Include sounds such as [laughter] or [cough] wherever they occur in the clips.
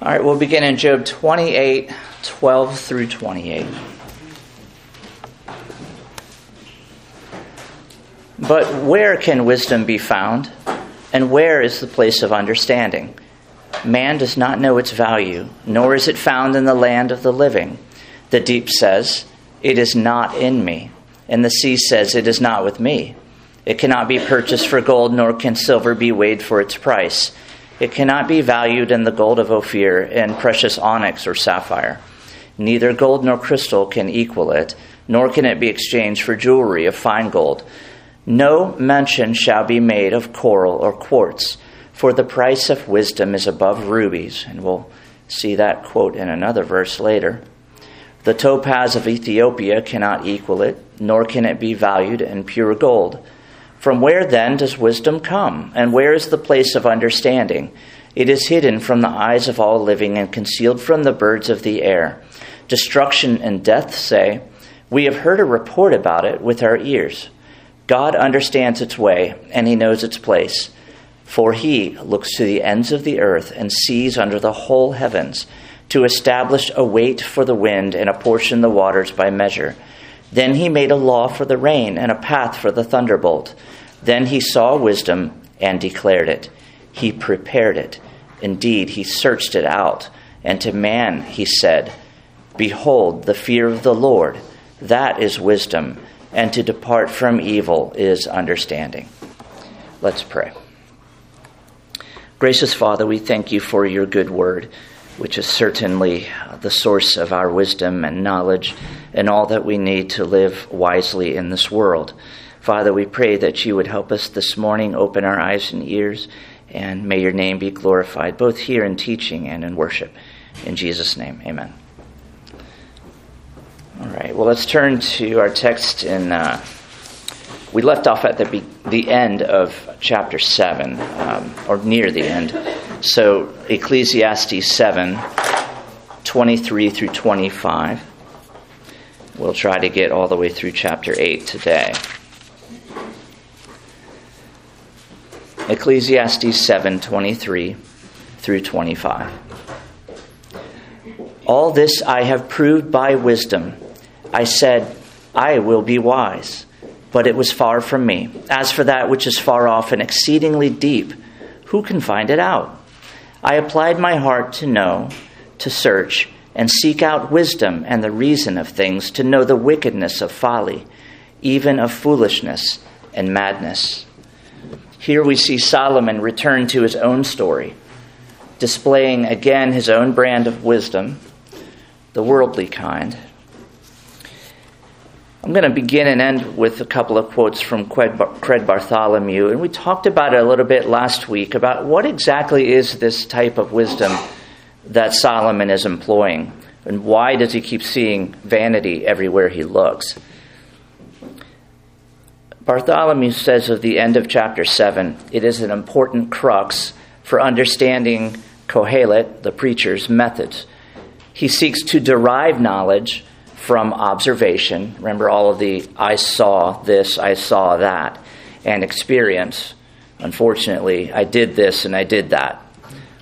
All right, we'll begin in Job 28 12 through 28. But where can wisdom be found? And where is the place of understanding? Man does not know its value, nor is it found in the land of the living. The deep says, It is not in me. And the sea says, It is not with me. It cannot be purchased for gold, nor can silver be weighed for its price. It cannot be valued in the gold of Ophir and precious onyx or sapphire. Neither gold nor crystal can equal it, nor can it be exchanged for jewelry of fine gold. No mention shall be made of coral or quartz, for the price of wisdom is above rubies. And we'll see that quote in another verse later. The topaz of Ethiopia cannot equal it, nor can it be valued in pure gold. From where then does wisdom come, and where is the place of understanding? It is hidden from the eyes of all living and concealed from the birds of the air. Destruction and death say, We have heard a report about it with our ears. God understands its way, and he knows its place. For he looks to the ends of the earth and sees under the whole heavens to establish a weight for the wind and apportion the waters by measure. Then he made a law for the rain and a path for the thunderbolt. Then he saw wisdom and declared it. He prepared it. Indeed, he searched it out. And to man he said, Behold, the fear of the Lord, that is wisdom and to depart from evil is understanding. Let's pray. Gracious Father, we thank you for your good word, which is certainly the source of our wisdom and knowledge and all that we need to live wisely in this world. Father, we pray that you would help us this morning, open our eyes and ears, and may your name be glorified, both here in teaching and in worship. In Jesus' name, amen. All right. Well, let's turn to our text in. Uh, we left off at the be- the end of chapter seven, um, or near the end. So Ecclesiastes seven, twenty-three through twenty-five. We'll try to get all the way through chapter eight today. Ecclesiastes seven, twenty-three through twenty-five. All this I have proved by wisdom I said, I will be wise. But it was far from me. As for that which is far off and exceedingly deep, who can find it out? I applied my heart to know, to search, and seek out wisdom and the reason of things, to know the wickedness of folly, even of foolishness and madness. Here we see Solomon return to his own story, displaying again his own brand of wisdom, the worldly kind, I'm going to begin and end with a couple of quotes from Craig Bartholomew. And we talked about it a little bit last week about what exactly is this type of wisdom that Solomon is employing, and why does he keep seeing vanity everywhere he looks. Bartholomew says of the end of chapter 7 it is an important crux for understanding Kohelet, the preacher's methods. He seeks to derive knowledge from observation. Remember all of the I saw this, I saw that, and experience. Unfortunately, I did this and I did that.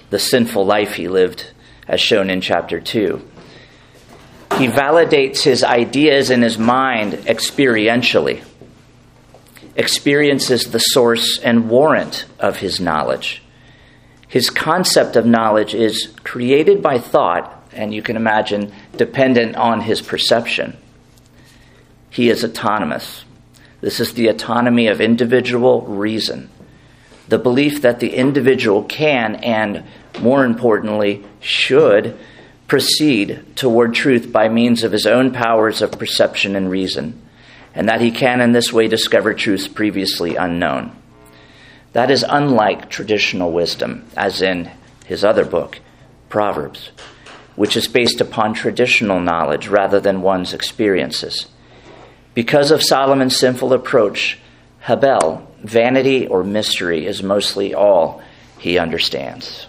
The sinful life he lived, as shown in chapter 2. He validates his ideas in his mind experientially. Experience is the source and warrant of his knowledge. His concept of knowledge is created by thought and you can imagine, dependent on his perception. He is autonomous. This is the autonomy of individual reason. The belief that the individual can and, more importantly, should proceed toward truth by means of his own powers of perception and reason, and that he can in this way discover truths previously unknown. That is unlike traditional wisdom, as in his other book, Proverbs which is based upon traditional knowledge rather than one's experiences. Because of Solomon's sinful approach, Hebel, vanity or mystery, is mostly all he understands.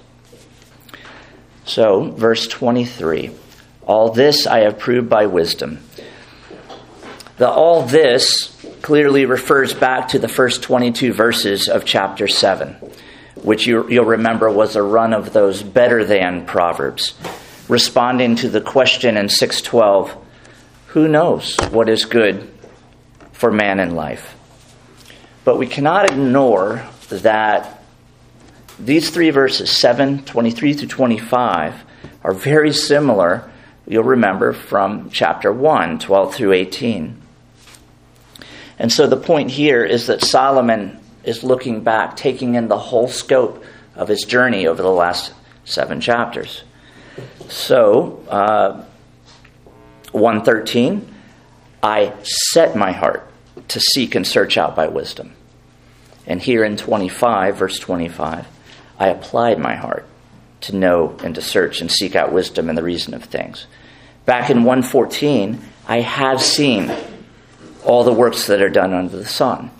So, verse 23 All this I have proved by wisdom. The all this clearly refers back to the first 22 verses of chapter 7, which you, will remember was a run of those better than proverbs, responding to the question in 612 who knows what is good for man in life? But we cannot ignore that these three verses, 7, 23 through 25, are very similar, you'll remember, from chapter 1, 12 through 18. And so the point here is that Solomon is looking back, taking in the whole scope of his journey over the last seven chapters. So, uh, 113, I set my heart to seek and search out by wisdom. And here in 25, verse 25, I applied my heart to know and to search and seek out wisdom and the reason of things. Back in 114, I have seen all the works that are done under the sun.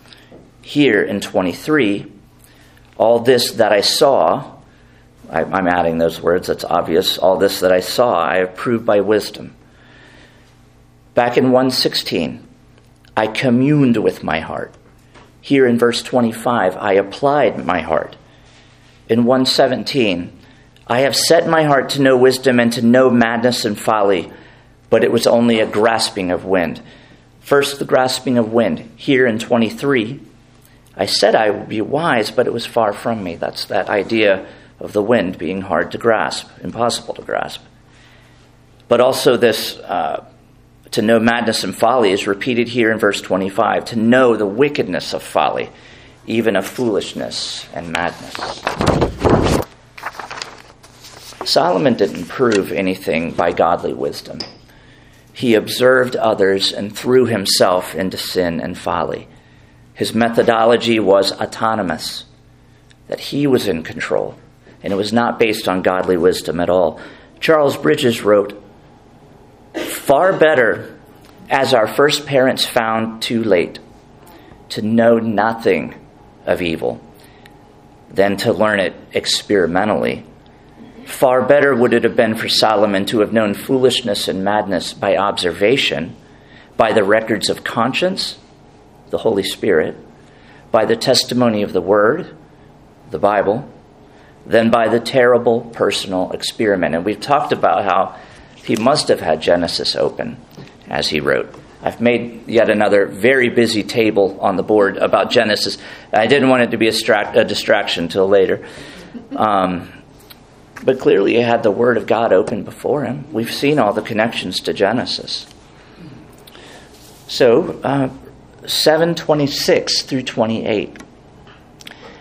Here in 23, all this that I saw, I, am adding those words, that's obvious. All this that I saw, I have proved by wisdom. Back in 116, I communed with my heart. Here in verse 25, I applied my heart. In 117, I have set my heart to know wisdom and to know madness and folly, but it was only a grasping of wind. First, the grasping of wind. Here in 23, I said I would be wise, but it was far from me. That's that idea of the wind being hard to grasp, impossible to grasp. But also, this uh, to know madness and folly is repeated here in verse 25 to know the wickedness of folly, even of foolishness and madness. Solomon didn't prove anything by godly wisdom. He observed others and threw himself into sin and folly. His methodology was autonomous, that he was in control, and it was not based on godly wisdom at all. Charles Bridges wrote, Far better, as our first parents found too late, to know nothing of evil than to learn it experimentally Far better would it have been for Solomon to have known foolishness and madness by observation, by the records of conscience, the Holy Spirit, by the testimony of the Word, the Bible, than by the terrible personal experiment. And we've talked about how he must have had Genesis open as he wrote. I've made yet another very busy table on the board about Genesis. I didn't want it to be a, a distraction till later. Um, but clearly, he had the Word of God open before him. We've seen all the connections to Genesis. So, uh, 726 through 28.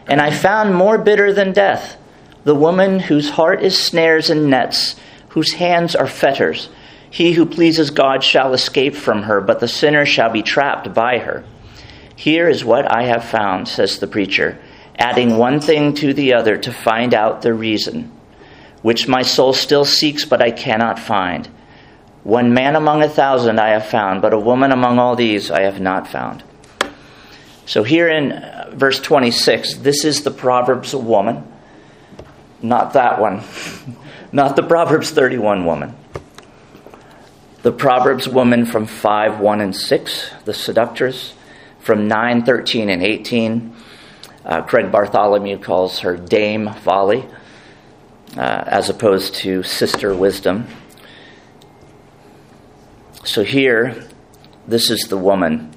And I found more bitter than death the woman whose heart is snares and nets, whose hands are fetters. He who pleases God shall escape from her, but the sinner shall be trapped by her. Here is what I have found, says the preacher, adding one thing to the other to find out the reason which my soul still seeks, but I cannot find. One man among a thousand I have found, but a woman among all these I have not found. So here in uh, verse 26, this is the Proverbs woman, not that one, [laughs] not the Proverbs 31 woman. The Proverbs woman from 5, 1, and 6, the seductress, from 9, 13, and 18. Uh, Craig Bartholomew calls her Dame Folly uh, as opposed to sister wisdom. So here, this is the woman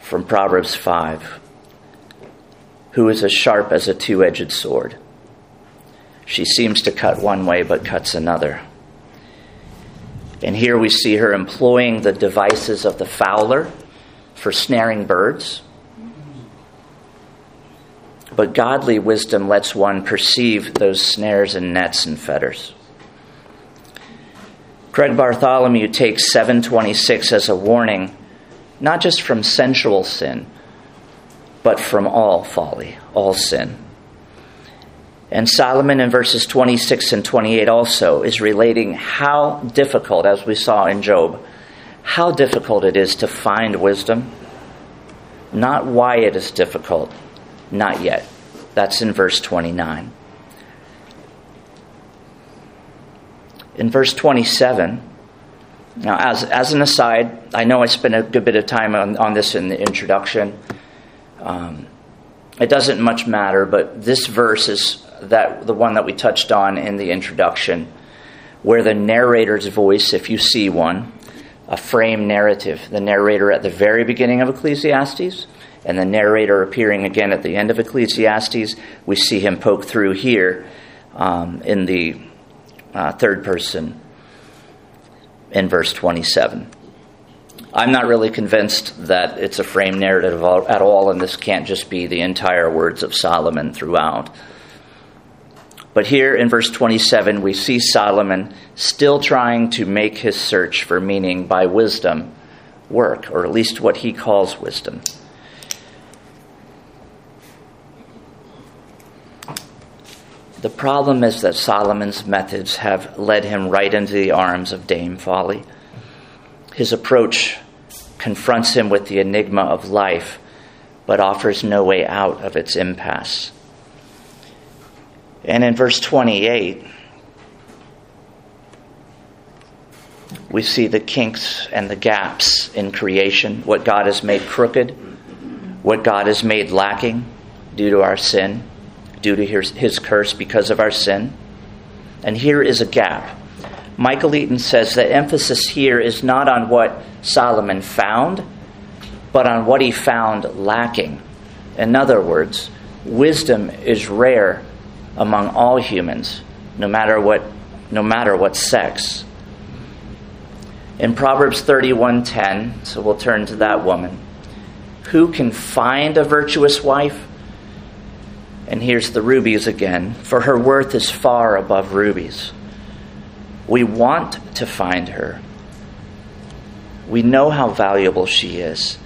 from Proverbs 5 who is as sharp as a two edged sword. She seems to cut one way but cuts another. And here we see her employing the devices of the fowler for snaring birds but godly wisdom lets one perceive those snares and nets and fetters. Craig Bartholomew takes 726 as a warning, not just from sensual sin, but from all folly, all sin. And Solomon in verses 26 and 28 also is relating how difficult, as we saw in Job, how difficult it is to find wisdom, not why it is difficult, not yet. That's in verse 29. In verse 27, now, as, as an aside, I know I spent a good bit of time on, on this in the introduction. Um, it doesn't much matter, but this verse is that the one that we touched on in the introduction, where the narrator's voice, if you see one, a frame narrative, the narrator at the very beginning of Ecclesiastes, and the narrator appearing again at the end of Ecclesiastes, we see him poke through here um, in the uh, third person in verse 27. I'm not really convinced that it's a frame narrative at all, and this can't just be the entire words of Solomon throughout. But here in verse 27, we see Solomon still trying to make his search for meaning by wisdom work, or at least what he calls wisdom. The problem is that Solomon's methods have led him right into the arms of Dame Folly. His approach confronts him with the enigma of life, but offers no way out of its impasse. And in verse 28, we see the kinks and the gaps in creation, what God has made crooked, what God has made lacking due to our sin, due to his, his curse because of our sin. And here is a gap. Michael Eaton says the emphasis here is not on what Solomon found, but on what he found lacking. In other words, wisdom is rare among all humans, no matter what, no matter what sex. In Proverbs 31:10, so we'll turn to that woman. Who can find a virtuous wife? And here's the rubies again, for her worth is far above rubies. We want to find her. We know how valuable she is.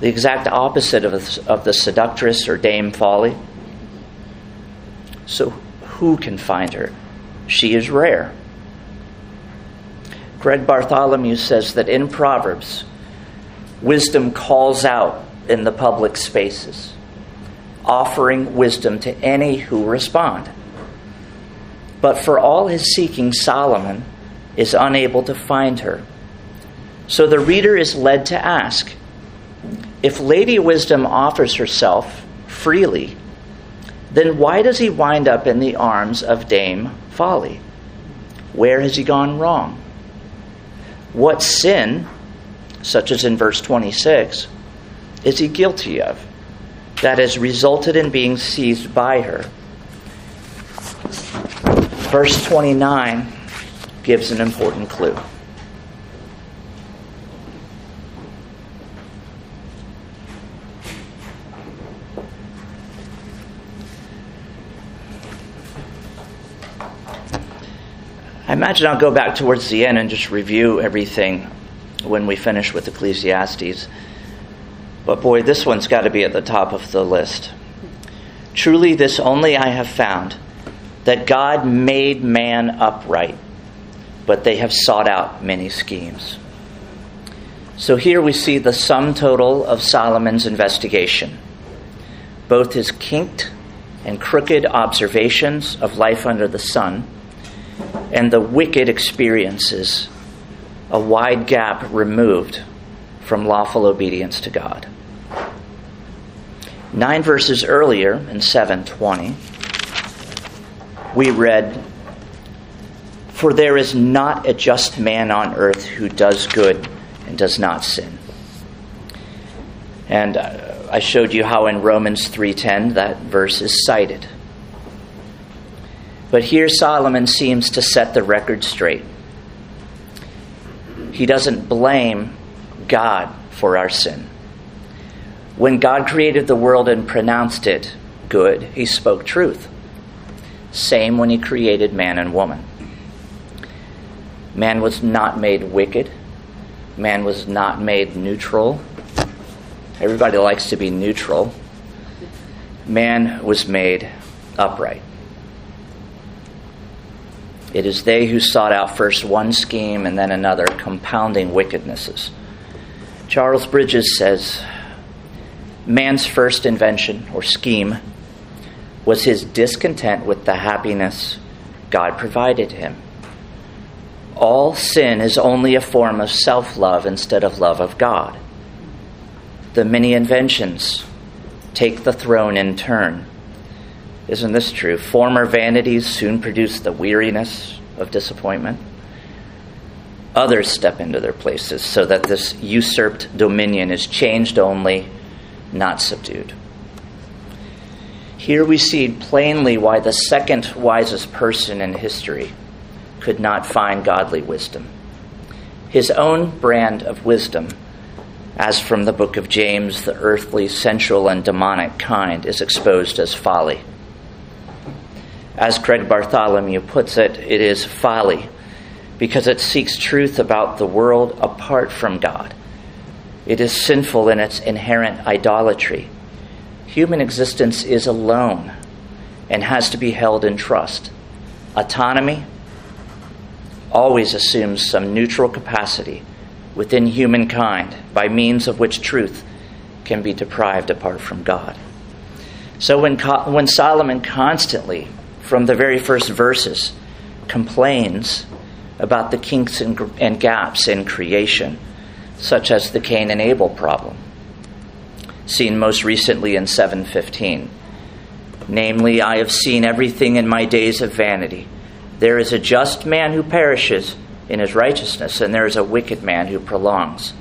The exact opposite of, of the seductress or Dame Folly. So, who can find her? She is rare. Craig Bartholomew says that in Proverbs, wisdom calls out in the public spaces, offering wisdom to any who respond. But for all his seeking, Solomon is unable to find her. So the reader is led to ask if Lady Wisdom offers herself freely, then why does he wind up in the arms of Dame Folly? Where has he gone wrong? What sin, such as in verse 26, is he guilty of that has resulted in being seized by her? Verse 29 gives an important clue. Imagine I'll go back towards the end and just review everything when we finish with Ecclesiastes. But boy, this one's got to be at the top of the list. Truly, this only I have found that God made man upright, but they have sought out many schemes. So here we see the sum total of Solomon's investigation both his kinked and crooked observations of life under the sun, and the wicked experiences, a wide gap removed from lawful obedience to God. Nine verses earlier, in 720, we read, For there is not a just man on earth who does good and does not sin. And I showed you how in Romans 3:10 that verse is cited. But here Solomon seems to set the record straight. He doesn't blame God for our sin. When God created the world and pronounced it good, he spoke truth. Same when he created man and woman. Man was not made wicked. Man was not made neutral. Everybody likes to be neutral. Man was made upright. It is they who sought out first one scheme and then another, compounding wickednesses. Charles Bridges says man's first invention or scheme was his discontent with the happiness God provided him. All sin is only a form of self love instead of love of God. The many inventions take the throne in turn. Isn't this true? Former vanities soon produce the weariness of disappointment. Others step into their places so that this usurped dominion is changed only, not subdued. Here we see plainly why the second wisest person in history could not find godly wisdom. His own brand of wisdom, as from the book of James, the earthly, sensual, and demonic kind, is exposed as folly. As Craig Bartholomew puts it, it is folly because it seeks truth about the world apart from God. It is sinful in its inherent idolatry Human existence is alone and has to be held in trust. Autonomy always assumes some neutral capacity within humankind by means of which truth can be deprived apart from God. So when, when Solomon constantly, from the very first verses, complains about the kinks and, and gaps in creation, such as the Cain and Abel problem, seen most recently in 715. Namely, I have seen everything in my days of vanity. There is a just man who perishes in his righteousness, and there is a wicked man who prolongs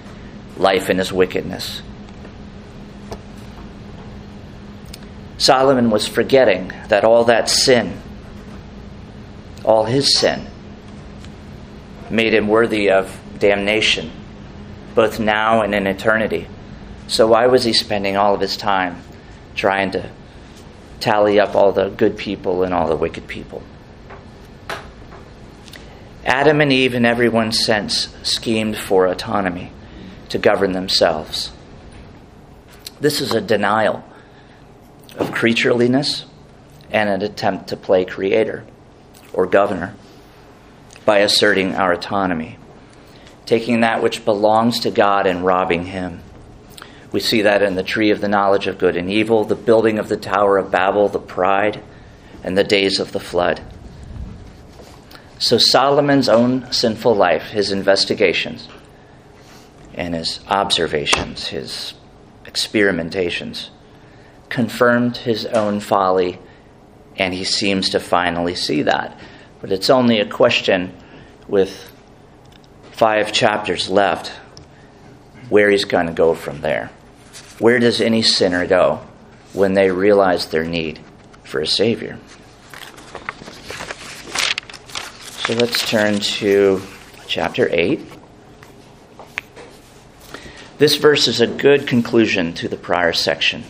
life in his wickedness. Solomon was forgetting that all that sin, all his sin, made him worthy of damnation, both now and in eternity. So, why was he spending all of his time trying to tally up all the good people and all the wicked people? Adam and Eve, in everyone's sense, schemed for autonomy to govern themselves. This is a denial of creatureliness and an attempt to play creator or governor by asserting our autonomy, taking that which belongs to God and robbing Him. We see that in the tree of the knowledge of good and evil, the building of the Tower of Babel, the pride, and the days of the flood. So Solomon's own sinful life, his investigations, and his observations, his experimentations, confirmed his own folly, and he seems to finally see that. But it's only a question with five chapters left where he's going to go from there. Where does any sinner go when they realize their need for a Savior? So let's turn to chapter 8. This verse is a good conclusion to the prior section.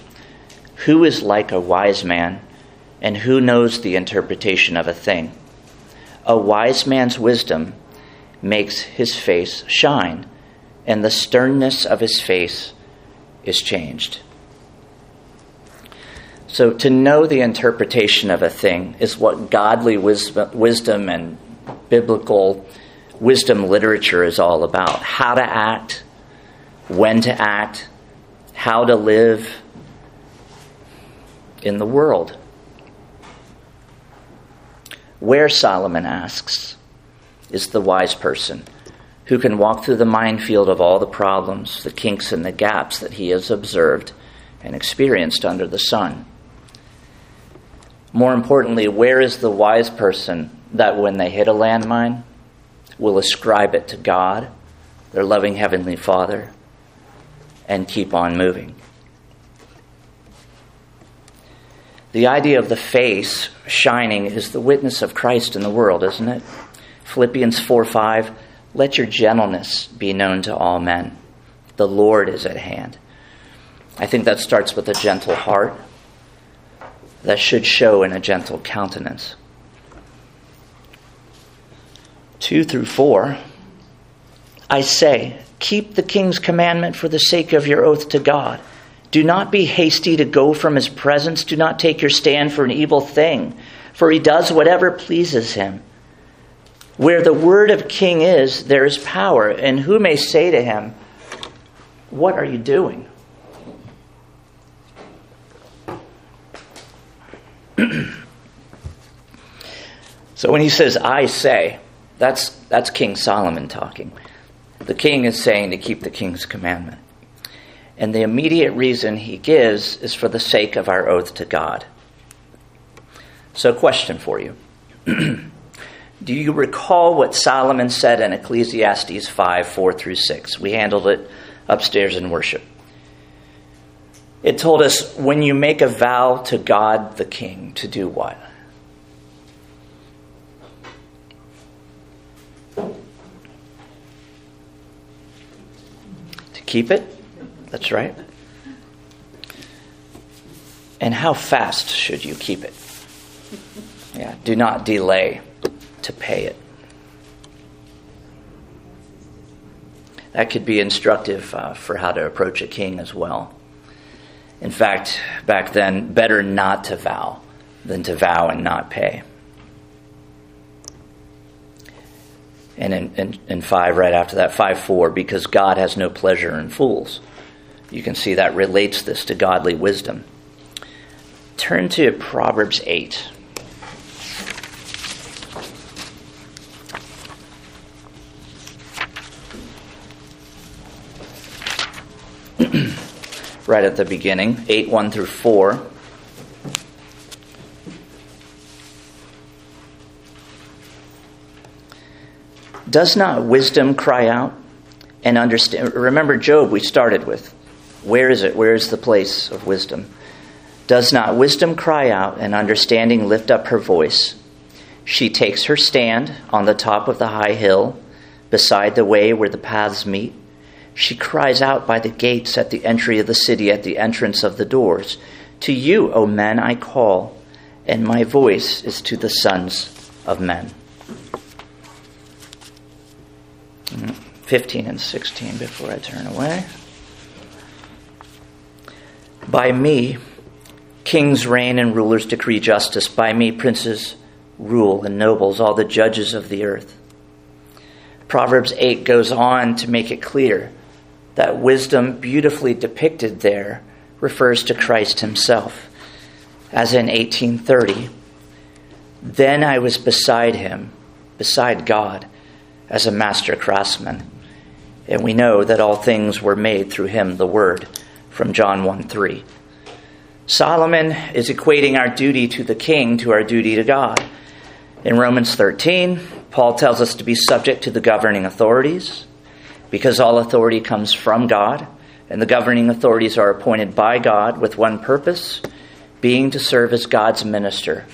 Who is like a wise man, and who knows the interpretation of a thing? A wise man's wisdom makes his face shine, and the sternness of his face is changed. So, to know the interpretation of a thing is what godly wisdom and biblical wisdom literature is all about. How to act, when to act, how to live in the world. Where, Solomon asks, is the wise person? who can walk through the minefield of all the problems, the kinks, and the gaps that he has observed and experienced under the sun. More importantly, where is the wise person that when they hit a landmine will ascribe it to God, their loving Heavenly Father, and keep on moving? The idea of the face shining is the witness of Christ in the world, isn't it? Philippians 4 5 let your gentleness be known to all men. The Lord is at hand. I think that starts with a gentle heart that should show in a gentle countenance. 2 through 4 I say, keep the king's commandment for the sake of your oath to God. Do not be hasty to go from his presence. Do not take your stand for an evil thing, for he does whatever pleases him. Where the word of king is, there is power. And who may say to him, What are you doing? [clears throat] so when he says, I say, that's, that's King Solomon talking. The king is saying to keep the king's commandment. And the immediate reason he gives is for the sake of our oath to God. So, question for you [clears throat] Do you recall what Solomon said in Ecclesiastes 5 4 through 6? We handled it upstairs in worship. It told us when you make a vow to God the King to do what? To keep it? That's right. And how fast should you keep it? Yeah, do not delay to pay it. That could be instructive uh, for how to approach a king as well. In fact, back then, better not to vow than to vow and not pay. And in, in, in 5, right after that, 5 4, because God has no pleasure in fools. You can see that relates this to godly wisdom. Turn to Proverbs 8. [clears throat] right at the beginning, 8 1 through 4. Does not wisdom cry out and understand? Remember Job, we started with. Where is it? Where is the place of wisdom? Does not wisdom cry out and understanding lift up her voice? She takes her stand on the top of the high hill, beside the way where the paths meet. She cries out by the gates at the entry of the city, at the entrance of the doors. To you, O men, I call, and my voice is to the sons of men. Mm, 15 and 16 before I turn away. By me, kings reign and rulers decree justice. By me, princes rule and nobles, all the judges of the earth. Proverbs 8 goes on to make it clear that wisdom, beautifully depicted there, refers to Christ himself. As in 1830, then I was beside him, beside God, as a master craftsman. And we know that all things were made through him, the Word, from John 1 3. Solomon is equating our duty to the king to our duty to God. In Romans 13, Paul tells us to be subject to the governing authorities because all authority comes from God, and the governing authorities are appointed by God with one purpose being to serve as God's minister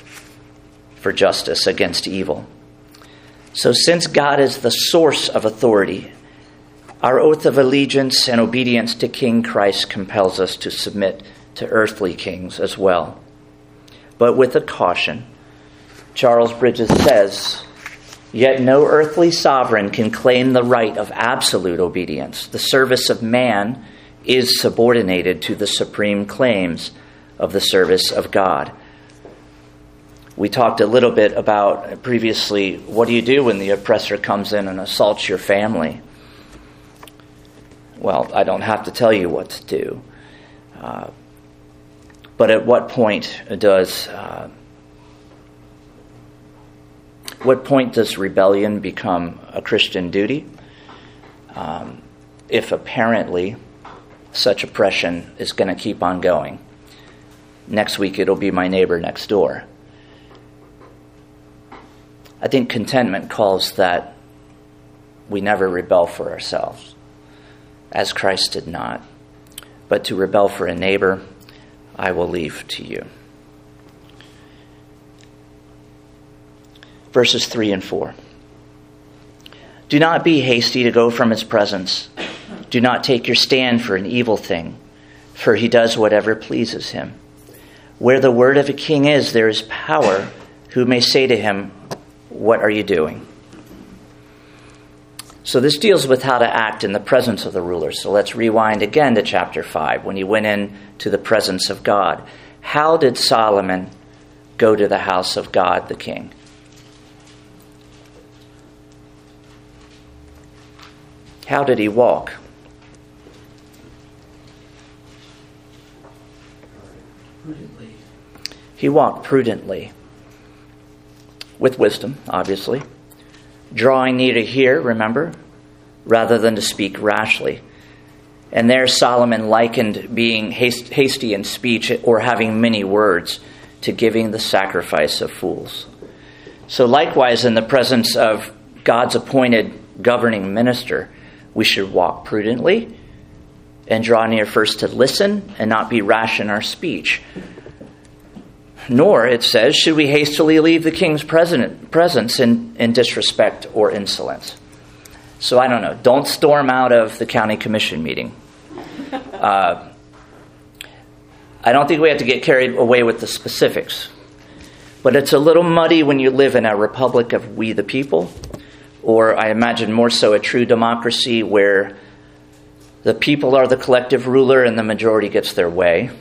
for justice against evil. So, since God is the source of authority, our oath of allegiance and obedience to King Christ compels us to submit to earthly kings as well. But with a caution, Charles Bridges says, Yet no earthly sovereign can claim the right of absolute obedience. The service of man is subordinated to the supreme claims of the service of God. We talked a little bit about previously what do you do when the oppressor comes in and assaults your family? Well, I don't have to tell you what to do. Uh, but at what point does uh, what point does rebellion become a Christian duty? Um, if apparently such oppression is going to keep on going. Next week it'll be my neighbor next door. I think contentment calls that we never rebel for ourselves, as Christ did not. But to rebel for a neighbor, I will leave to you. verses 3 and 4. Do not be hasty to go from his presence. Do not take your stand for an evil thing, for he does whatever pleases him. Where the word of a king is, there is power. Who may say to him, What are you doing? So, this deals with how to act in the presence of the ruler. So, let's rewind again to chapter 5 when he went in to the presence of God. How did Solomon go to the house of God the king? How did he walk? Prudently. He walked prudently, with wisdom, obviously, drawing near to hear, remember, rather than to speak rashly. And there Solomon likened being hasty in speech or having many words to giving the sacrifice of fools. So, likewise, in the presence of God's appointed governing minister, we should walk prudently and draw near first to listen and not be rash in our speech. Nor, it says, should we hastily leave the king's presence in, in disrespect or insolence. So I don't know. Don't storm out of the county commission meeting. [laughs] Uh, I don't think we have to get carried away with the specifics. But it's a little muddy when you live in a republic of we the people, or I imagine more so a true democracy where the people are the collective ruler and the majority gets their way.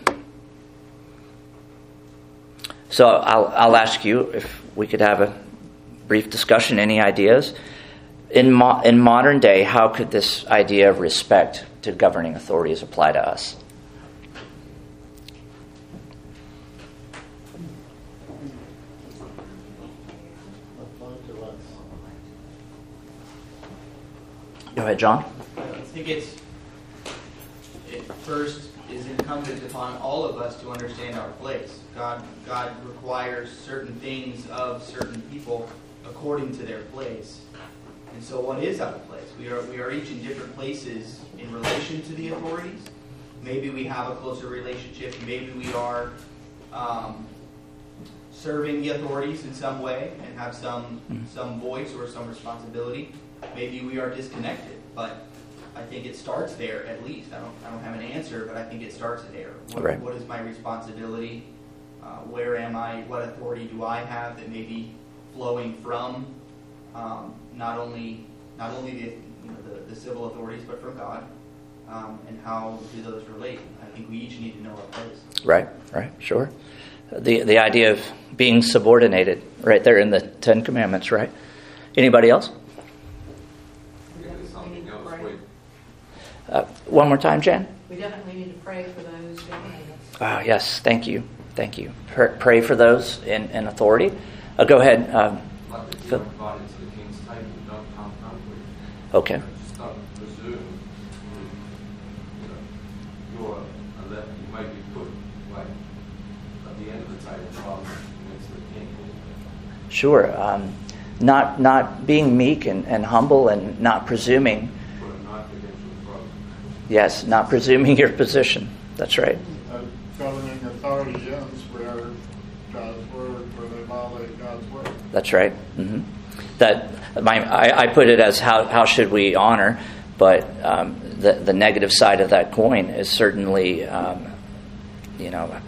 So I'll, I'll ask you if we could have a brief discussion. Any ideas? In, mo- in modern day, how could this idea of respect to governing authorities apply to us? Go ahead, John. I think it's it first is incumbent upon all of us to understand our place. God God requires certain things of certain people according to their place. And so what is of place? We are we are each in different places in relation to the authorities. Maybe we have a closer relationship, maybe we are um, serving the authorities in some way and have some mm-hmm. some voice or some responsibility maybe we are disconnected, but I think it starts there at least. I don't, I don't have an answer, but I think it starts there. What, right. what is my responsibility? Uh, where am I? What authority do I have that may be flowing from um, not only not only the, you know, the, the civil authorities, but from God? Um, and how do those relate? I think we each need to know our place. Right, right, sure. The the idea of being subordinated, right there in the Ten Commandments, right? Anybody else? Uh, one more time, Jen. We definitely need to pray for those governing us. Ah, yes, thank you, thank you. Pray for those in, in authority. Uh, go ahead, um, Phil. Okay. Sure. Um, not not being meek and, and humble and not presuming Yes, not presuming your position. That's right. Uh, governing authority ends where God's word, where they violate God's word. That's right. Mm-hmm. That my, I, I, put it as how how should we honor, but um, the the negative side of that coin is certainly, um, you know,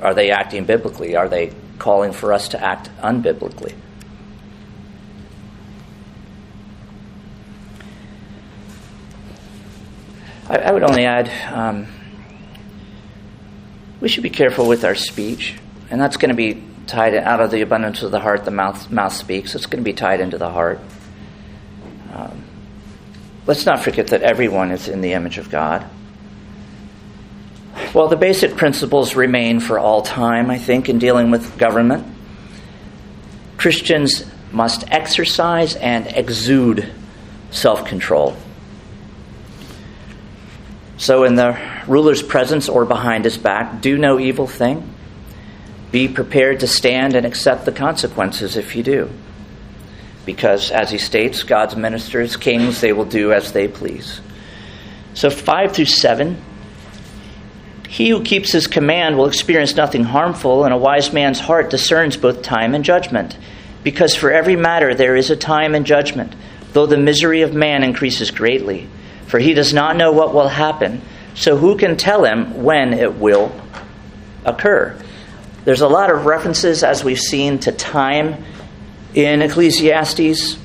are they acting biblically? Are they calling for us to act unbiblically? I, I would only add um, we should be careful with our speech, and that's going to be tied out of the abundance of the heart, the mouth, mouth speaks. It's going to be tied into the heart. Um, let's not forget that everyone is in the image of God. Well, the basic principles remain for all time, I think, in dealing with government. Christians must exercise and exude self control. So, in the ruler's presence or behind his back, do no evil thing. Be prepared to stand and accept the consequences if you do. Because, as he states, God's ministers, kings, they will do as they please. So, 5 through 7 He who keeps his command will experience nothing harmful, and a wise man's heart discerns both time and judgment. Because for every matter there is a time and judgment, though the misery of man increases greatly for he does not know what will happen. So who can tell him when it will occur? There's a lot of references, as we've seen, to time in Ecclesiastes.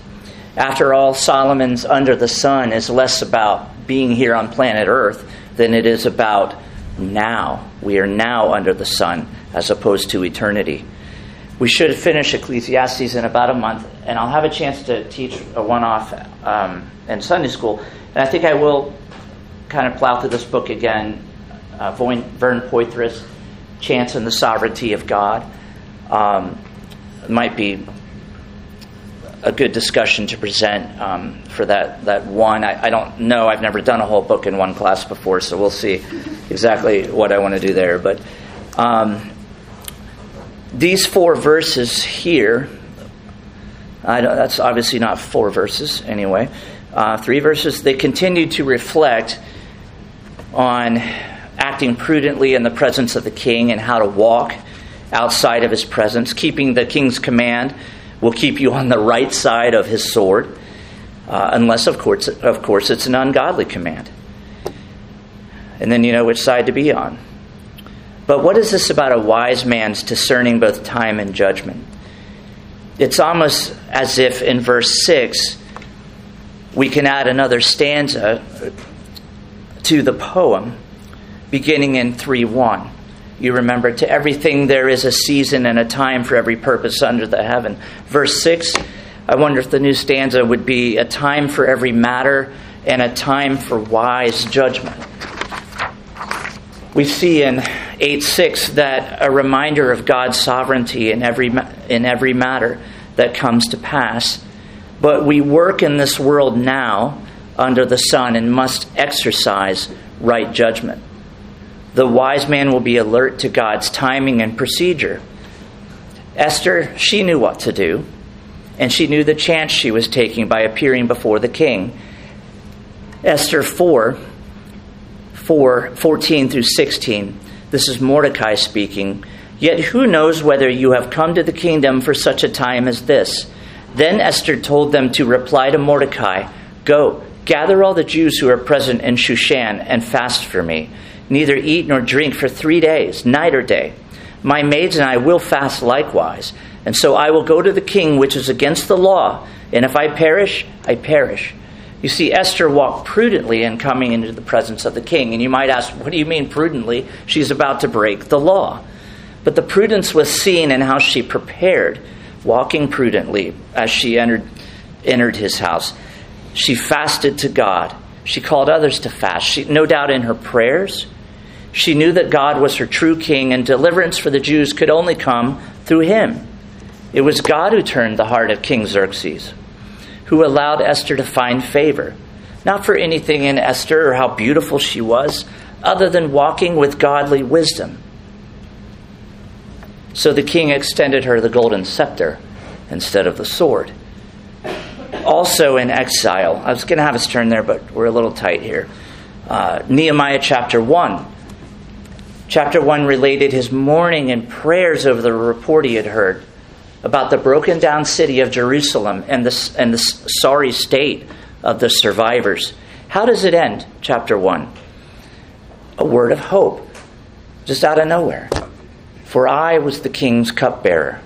After all, Solomon's under the sun is less about being here on planet Earth than it is about now. We are now under the sun as opposed to eternity. We should finish Ecclesiastes in about a month, and I'll have a chance to teach a one off um, in Sunday school. And I think I will kind of plow through this book again. Uh, Vern Poythress, Chance and the Sovereignty of God. Um, might be a good discussion to present um, for that, that one. I, I, don't know. I've never done a whole book in one class before, so we'll see exactly what I want to do there. But um, these four verses here, I don't, that's obviously not four verses anyway. Uh, three verses, they continue to reflect on acting prudently in the presence of the king and how to walk outside of his presence. Keeping the king's command will keep you on the right side of his sword, uh, unless, of course, of course, it's an ungodly command. And then you know which side to be on. But what is this about a wise man's discerning both time and judgment? It's almost as if in verse 6 we can add another stanza to the poem beginning in 3 1. You remember, to everything there is a season and a time for every purpose under the heaven. Verse 6, I wonder if the new stanza would be a time for every matter and a time for wise judgment. We see in 8 6 that a reminder of God's sovereignty in every, in every matter that comes to pass. But we work in this world now under the sun and must exercise right judgment. The wise man will be alert to God's timing and procedure. Esther, she knew what to do, and she knew the chance she was taking by appearing before the king. Esther 4, 4 14 through 16. This is Mordecai speaking. Yet who knows whether you have come to the kingdom for such a time as this? Then Esther told them to reply to Mordecai Go, gather all the Jews who are present in Shushan and fast for me neither eat nor drink for three days, night or day. My maids and I will fast likewise. And so I will go to the king, which is against the law. And if I perish, I perish. You see, Esther walked prudently in coming into the presence of the king. And you might ask, what do you mean prudently? She's about to break the law. But the prudence was seen in how she prepared, walking prudently as she entered, entered his house. She fasted to God. She called others to fast. She, no doubt in her prayers, she knew that God was her true king and deliverance for the Jews could only come through him. It was God who turned the heart of King Xerxes, who allowed Esther to find favor, not for anything in Esther or how beautiful she was, other than walking with godly wisdom. So the king extended her the golden scepter instead of the sword. Also in exile, I was going to have us turn there, but we're a little tight here. Uh, Nehemiah chapter 1 Chapter 1 related his mourning and prayers over the report he had heard about the broken down city of Jerusalem and the, and the sorry state of the survivors. How does it end, chapter 1? A word of hope, just out of nowhere. For I was the king's cupbearer.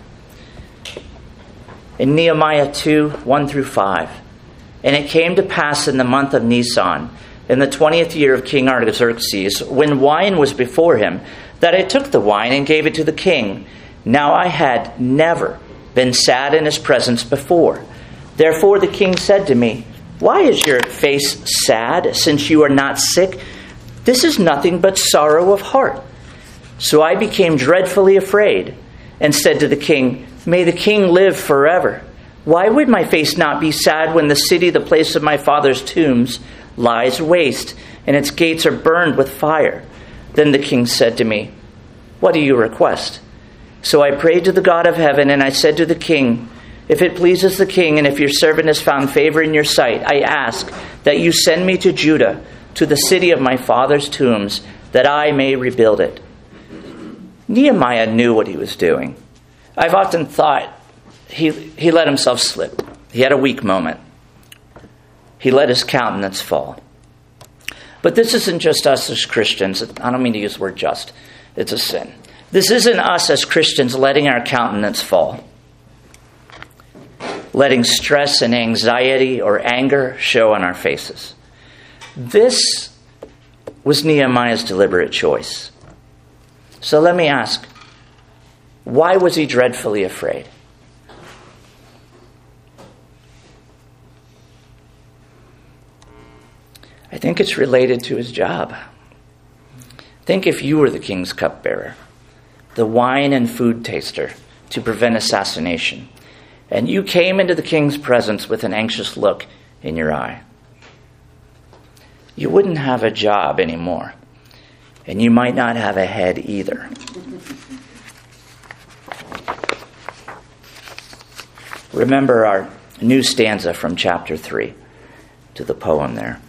In Nehemiah 2 1 through 5. And it came to pass in the month of Nisan in the twentieth year of King Artaxerxes, when wine was before him, that I took the wine and gave it to the king. Now I had never been sad in his presence before. Therefore the king said to me, Why is your face sad, since you are not sick? This is nothing but sorrow of heart. So I became dreadfully afraid, and said to the king, May the king live forever. Why would my face not be sad when the city, the place of my father's tombs, lies waste, and its gates are burned with fire. Then the king said to me, What do you request? So I prayed to the God of heaven, and I said to the king, If it pleases the king, and if your servant has found favor in your sight, I ask that you send me to Judah, to the city of my father's tombs, that I may rebuild it. Nehemiah knew what he was doing. I've often thought he, he let himself slip. He had a weak moment he let his countenance fall. But this isn't just us as Christians. I don't mean to use the word just, it's a sin. This isn't us as Christians letting our countenance fall, letting stress and anxiety or anger show on our faces. This was Nehemiah's deliberate choice. So let me ask why was he dreadfully afraid? I think it's related to his job. Think if you were the king's cupbearer, the wine and food taster to prevent assassination, and you came into the king's presence with an anxious look in your eye. You wouldn't have a job anymore, and you might not have a head either. Remember our new stanza from chapter 3 to the poem there.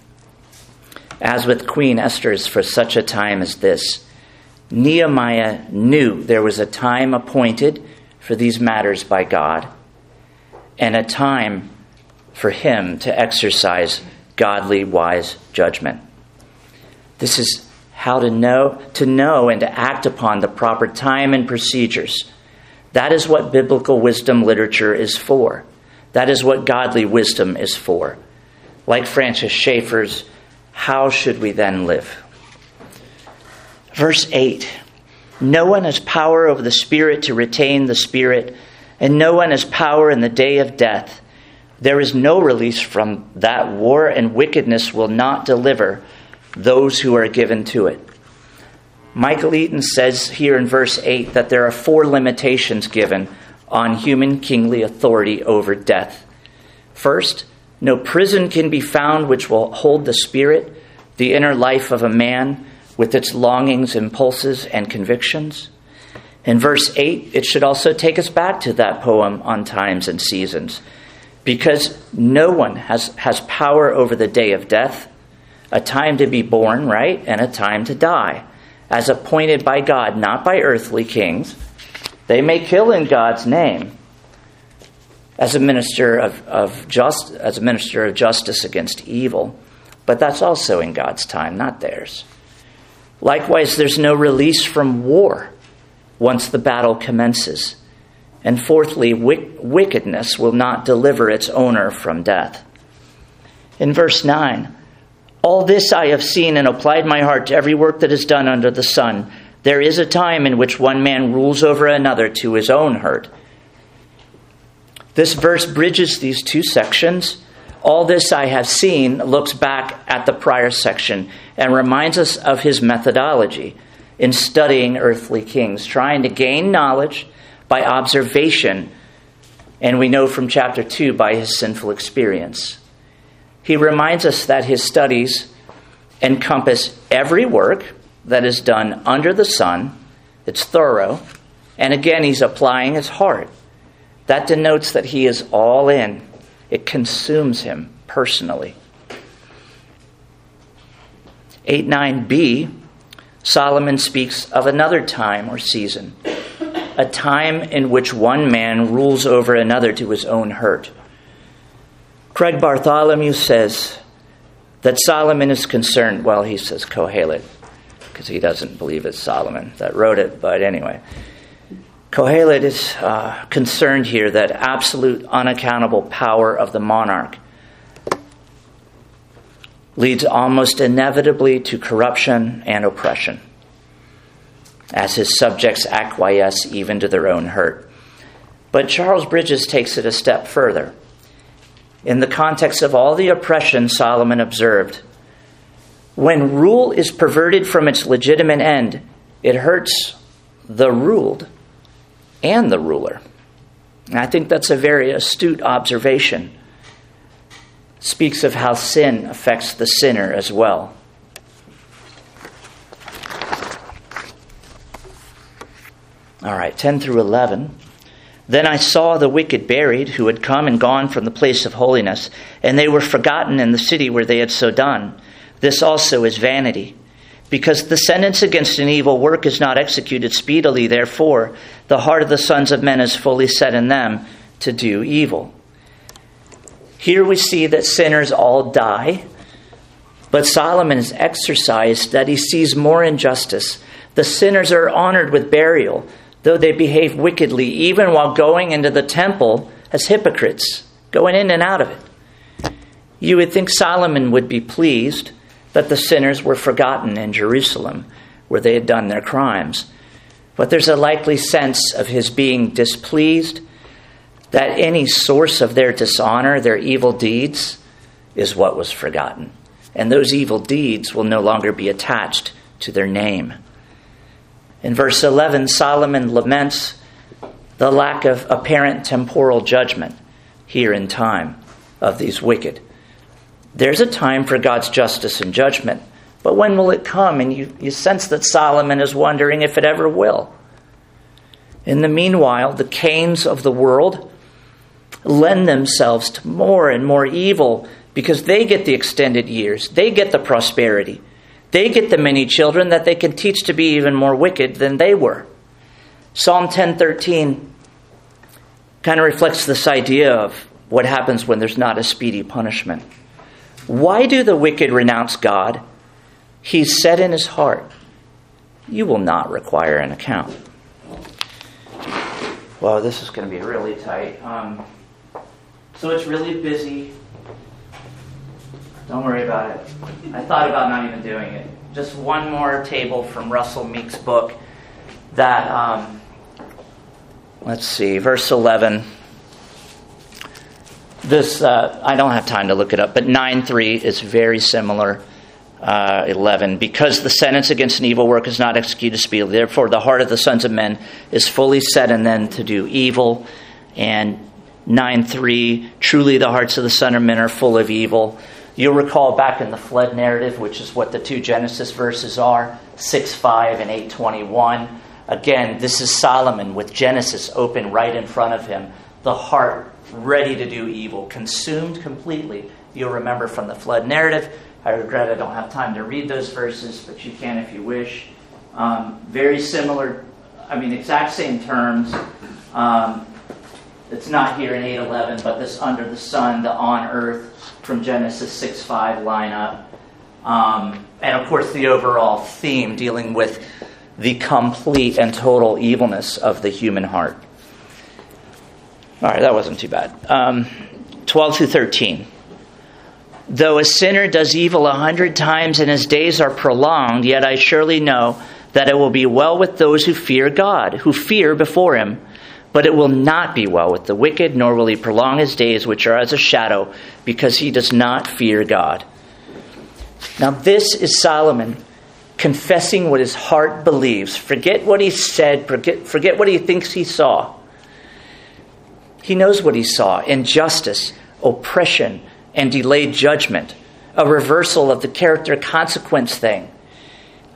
As with Queen Esther's for such a time as this, Nehemiah knew there was a time appointed for these matters by God and a time for him to exercise godly, wise judgment. This is how to know, to know and to act upon the proper time and procedures. That is what biblical wisdom literature is for. That is what godly wisdom is for. Like Francis Schaeffer's, how should we then live? Verse 8 No one has power over the Spirit to retain the Spirit, and no one has power in the day of death. There is no release from that war, and wickedness will not deliver those who are given to it. Michael Eaton says here in verse 8 that there are four limitations given on human kingly authority over death. First, no prison can be found which will hold the spirit, the inner life of a man, with its longings, impulses, and convictions. In verse 8, it should also take us back to that poem on times and seasons, because no one has, has power over the day of death, a time to be born, right, and a time to die, as appointed by God, not by earthly kings. They may kill in God's name as a minister of, of just as a minister of justice against evil, but that's also in God's time, not theirs. Likewise, there's no release from war once the battle commences. And fourthly, wickedness will not deliver its owner from death. In verse 9, all this I have seen and applied my heart to every work that is done under the sun. There is a time in which one man rules over another to his own hurt. This verse bridges these two sections. All this I have seen looks back at the prior section and reminds us of his methodology in studying earthly kings, trying to gain knowledge by observation, and we know from chapter 2 by his sinful experience. He reminds us that his studies encompass every work that is done under the sun, it's thorough, and again, he's applying his heart. That denotes that he is all in, it consumes him personally. 8 9b, Solomon speaks of another time or season, a time in which one man rules over another to his own hurt. Craig Bartholomew says that Solomon is concerned, well, he says Kohelet, because he doesn't believe it's Solomon that wrote it, but anyway. Kohelet is uh, concerned here that absolute unaccountable power of the monarch leads almost inevitably to corruption and oppression, as his subjects acquiesce even to their own hurt. But Charles Bridges takes it a step further. In the context of all the oppression Solomon observed, when rule is perverted from its legitimate end, it hurts the ruled and the ruler. And I think that's a very astute observation speaks of how sin affects the sinner as well. All right, 10 through 11. Then I saw the wicked buried, who had come and gone from the place of holiness, and they were forgotten in the city where they had so done. This also is vanity. Because the sentence against an evil work is not executed speedily, therefore, the heart of the sons of men is fully set in them to do evil. Here we see that sinners all die, but Solomon is exercised that he sees more injustice. The sinners are honored with burial, though they behave wickedly, even while going into the temple as hypocrites, going in and out of it. You would think Solomon would be pleased that the sinners were forgotten in Jerusalem, where they had done their crimes. But there's a likely sense of his being displeased that any source of their dishonor, their evil deeds, is what was forgotten. And those evil deeds will no longer be attached to their name. In verse 11, Solomon laments the lack of apparent temporal judgment here in time of these wicked. There's a time for God's justice and judgment, but when will it come? And you, you sense that Solomon is wondering if it ever will. In the meanwhile, the Cains of the world lend themselves to more and more evil because they get the extended years, they get the prosperity, they get the many children that they can teach to be even more wicked than they were. Psalm 10:13 kind of reflects this idea of what happens when there's not a speedy punishment. Why do the wicked renounce God? He said in his heart, You will not require an account. Well, this is going to be really tight. Um, so it's really busy. Don't worry about it. I thought about not even doing it. Just one more table from Russell Meek's book that, um, let's see, verse 11. This, uh, I don't have time to look it up, but 9 3 is very similar. Uh, 11. Because the sentence against an evil work is not executed speedily, therefore the heart of the sons of men is fully set in them to do evil. And 9 3, truly the hearts of the son of men are full of evil. You'll recall back in the flood narrative, which is what the two Genesis verses are 6 5 and 8 21. Again, this is Solomon with Genesis open right in front of him, the heart ready to do evil, consumed completely. You'll remember from the flood narrative. I regret I don't have time to read those verses, but you can if you wish. Um, very similar, I mean, exact same terms. Um, it's not here in 811, but this under the sun, the on earth from Genesis 6 5 line up. Um, and of course, the overall theme dealing with the complete and total evilness of the human heart. All right, that wasn't too bad. Um, 12 through 13. Though a sinner does evil a hundred times and his days are prolonged, yet I surely know that it will be well with those who fear God, who fear before him. But it will not be well with the wicked, nor will he prolong his days, which are as a shadow, because he does not fear God. Now, this is Solomon confessing what his heart believes. Forget what he said, forget, forget what he thinks he saw. He knows what he saw injustice, oppression, and delayed judgment, a reversal of the character consequence thing,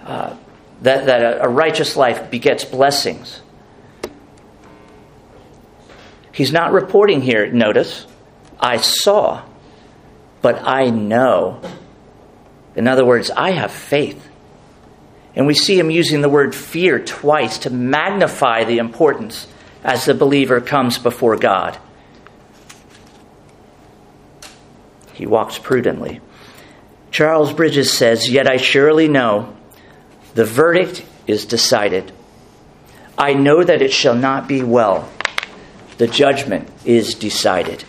uh, that, that a, a righteous life begets blessings. He's not reporting here, notice, I saw, but I know. In other words, I have faith. And we see him using the word fear twice to magnify the importance as the believer comes before God. He walks prudently. Charles Bridges says, Yet I surely know the verdict is decided. I know that it shall not be well. The judgment is decided.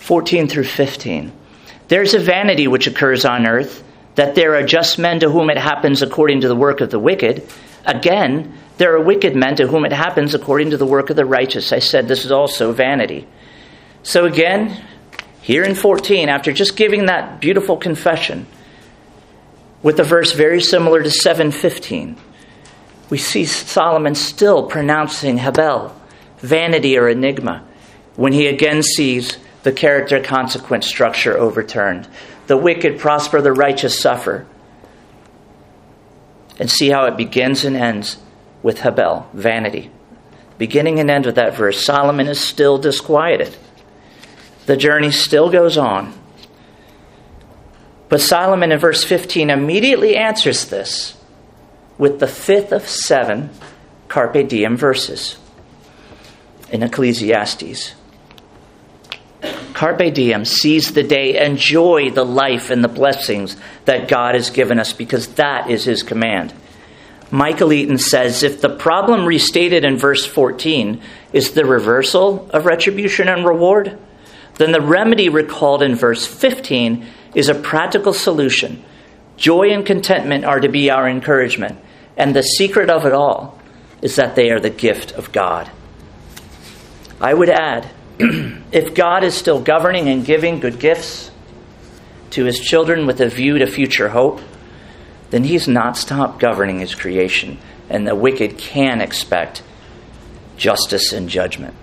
14 through 15. There's a vanity which occurs on earth, that there are just men to whom it happens according to the work of the wicked. Again, there are wicked men to whom it happens according to the work of the righteous. I said this is also vanity. So again, here in 14, after just giving that beautiful confession, with a verse very similar to 715, we see Solomon still pronouncing Hebel, vanity or enigma, when he again sees the character consequence structure overturned. The wicked prosper, the righteous suffer. And see how it begins and ends with Hebel, vanity. Beginning and end of that verse, Solomon is still disquieted. The journey still goes on. But Solomon in verse 15 immediately answers this with the fifth of seven Carpe Diem verses in Ecclesiastes. Carpe diem, seize the day, enjoy the life and the blessings that God has given us because that is his command. Michael Eaton says if the problem restated in verse 14 is the reversal of retribution and reward, then the remedy recalled in verse 15 is a practical solution. Joy and contentment are to be our encouragement, and the secret of it all is that they are the gift of God. I would add [clears throat] if God is still governing and giving good gifts to his children with a view to future hope, then he's not stopped governing his creation, and the wicked can expect justice and judgment.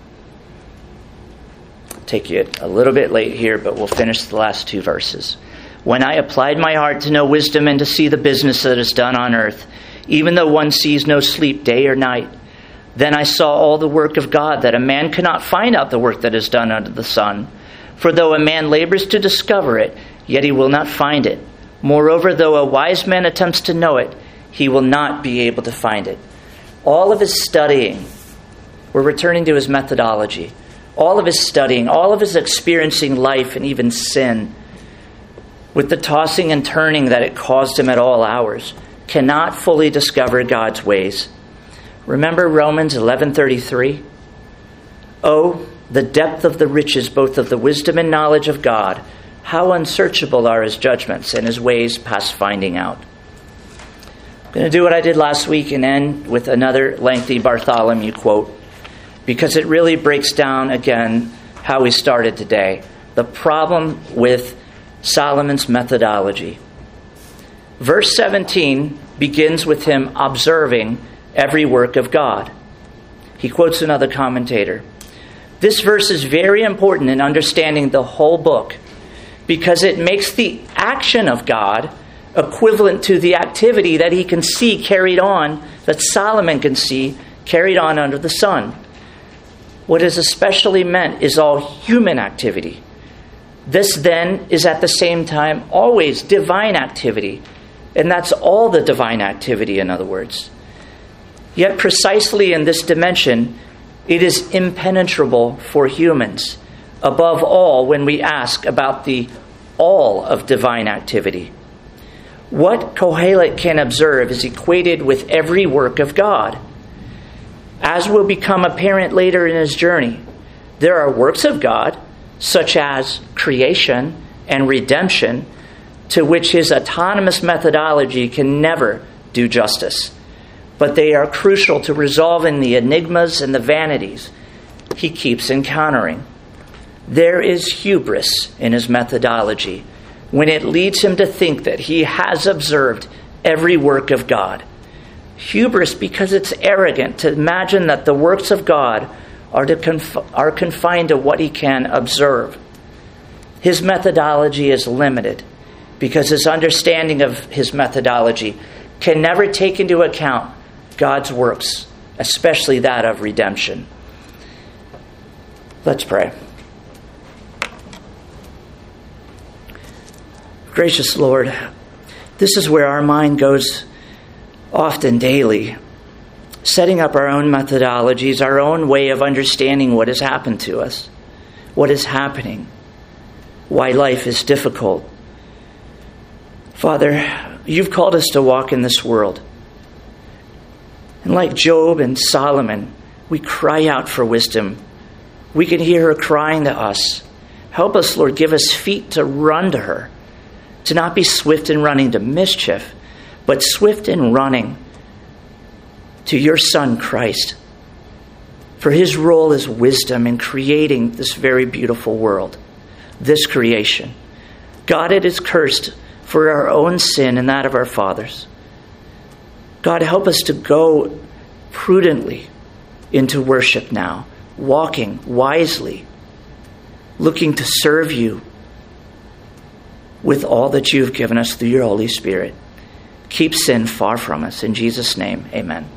I'll take you a little bit late here, but we'll finish the last two verses. When I applied my heart to know wisdom and to see the business that is done on earth, even though one sees no sleep day or night, then I saw all the work of God, that a man cannot find out the work that is done under the sun. For though a man labors to discover it, yet he will not find it. Moreover, though a wise man attempts to know it, he will not be able to find it. All of his studying, we're returning to his methodology. All of his studying, all of his experiencing life and even sin, with the tossing and turning that it caused him at all hours, cannot fully discover God's ways. Remember Romans 11:33? Oh, the depth of the riches both of the wisdom and knowledge of God. How unsearchable are his judgments and his ways past finding out. I'm going to do what I did last week and end with another lengthy Bartholomew quote because it really breaks down again how we started today. The problem with Solomon's methodology. Verse 17 begins with him observing every work of God. He quotes another commentator. This verse is very important in understanding the whole book because it makes the action of God equivalent to the activity that he can see carried on, that Solomon can see carried on under the sun. What is especially meant is all human activity. This then is at the same time always divine activity. And that's all the divine activity, in other words. Yet, precisely in this dimension, it is impenetrable for humans, above all when we ask about the all of divine activity. What Kohelet can observe is equated with every work of God. As will become apparent later in his journey, there are works of God, such as creation and redemption, to which his autonomous methodology can never do justice. But they are crucial to resolving the enigmas and the vanities he keeps encountering. There is hubris in his methodology when it leads him to think that he has observed every work of God. Hubris because it's arrogant to imagine that the works of God are, to conf- are confined to what he can observe. His methodology is limited because his understanding of his methodology can never take into account God's works, especially that of redemption. Let's pray. Gracious Lord, this is where our mind goes often daily, setting up our own methodologies, our own way of understanding what has happened to us, what is happening, why life is difficult. Father, you've called us to walk in this world. And like Job and Solomon, we cry out for wisdom. We can hear her crying to us. Help us, Lord, give us feet to run to her to not be swift in running to mischief, but swift in running to your Son, Christ. For his role is wisdom in creating this very beautiful world, this creation. God, it is cursed for our own sin and that of our fathers. God, help us to go prudently into worship now, walking wisely, looking to serve you with all that you've given us through your Holy Spirit. Keep sin far from us. In Jesus' name, amen.